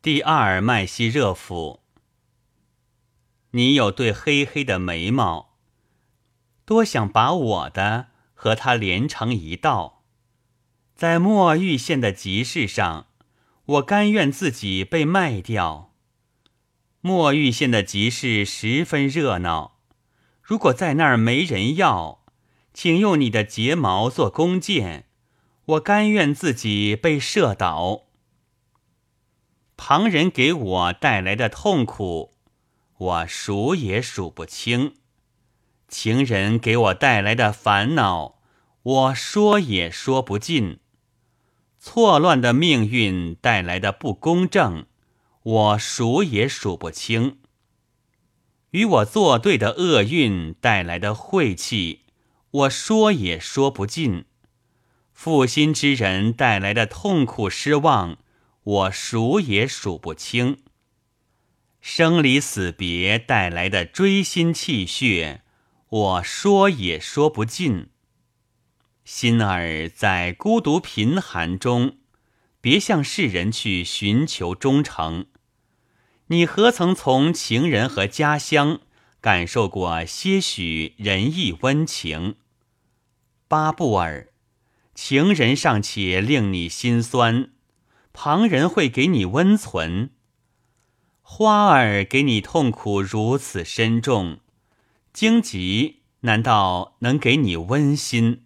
第二麦西热甫，你有对黑黑的眉毛，多想把我的和他连成一道。在墨玉县的集市上，我甘愿自己被卖掉。墨玉县的集市十分热闹，如果在那儿没人要，请用你的睫毛做弓箭，我甘愿自己被射倒。旁人给我带来的痛苦，我数也数不清；情人给我带来的烦恼，我说也说不尽。错乱的命运带来的不公正，我数也数不清；与我作对的厄运带来的晦气，我说也说不尽。负心之人带来的痛苦失望。我数也数不清，生离死别带来的锥心泣血，我说也说不尽。心儿在孤独贫寒中，别向世人去寻求忠诚。你何曾从情人和家乡感受过些许仁义温情？巴布尔，情人尚且令你心酸。旁人会给你温存，花儿给你痛苦如此深重，荆棘难道能给你温馨？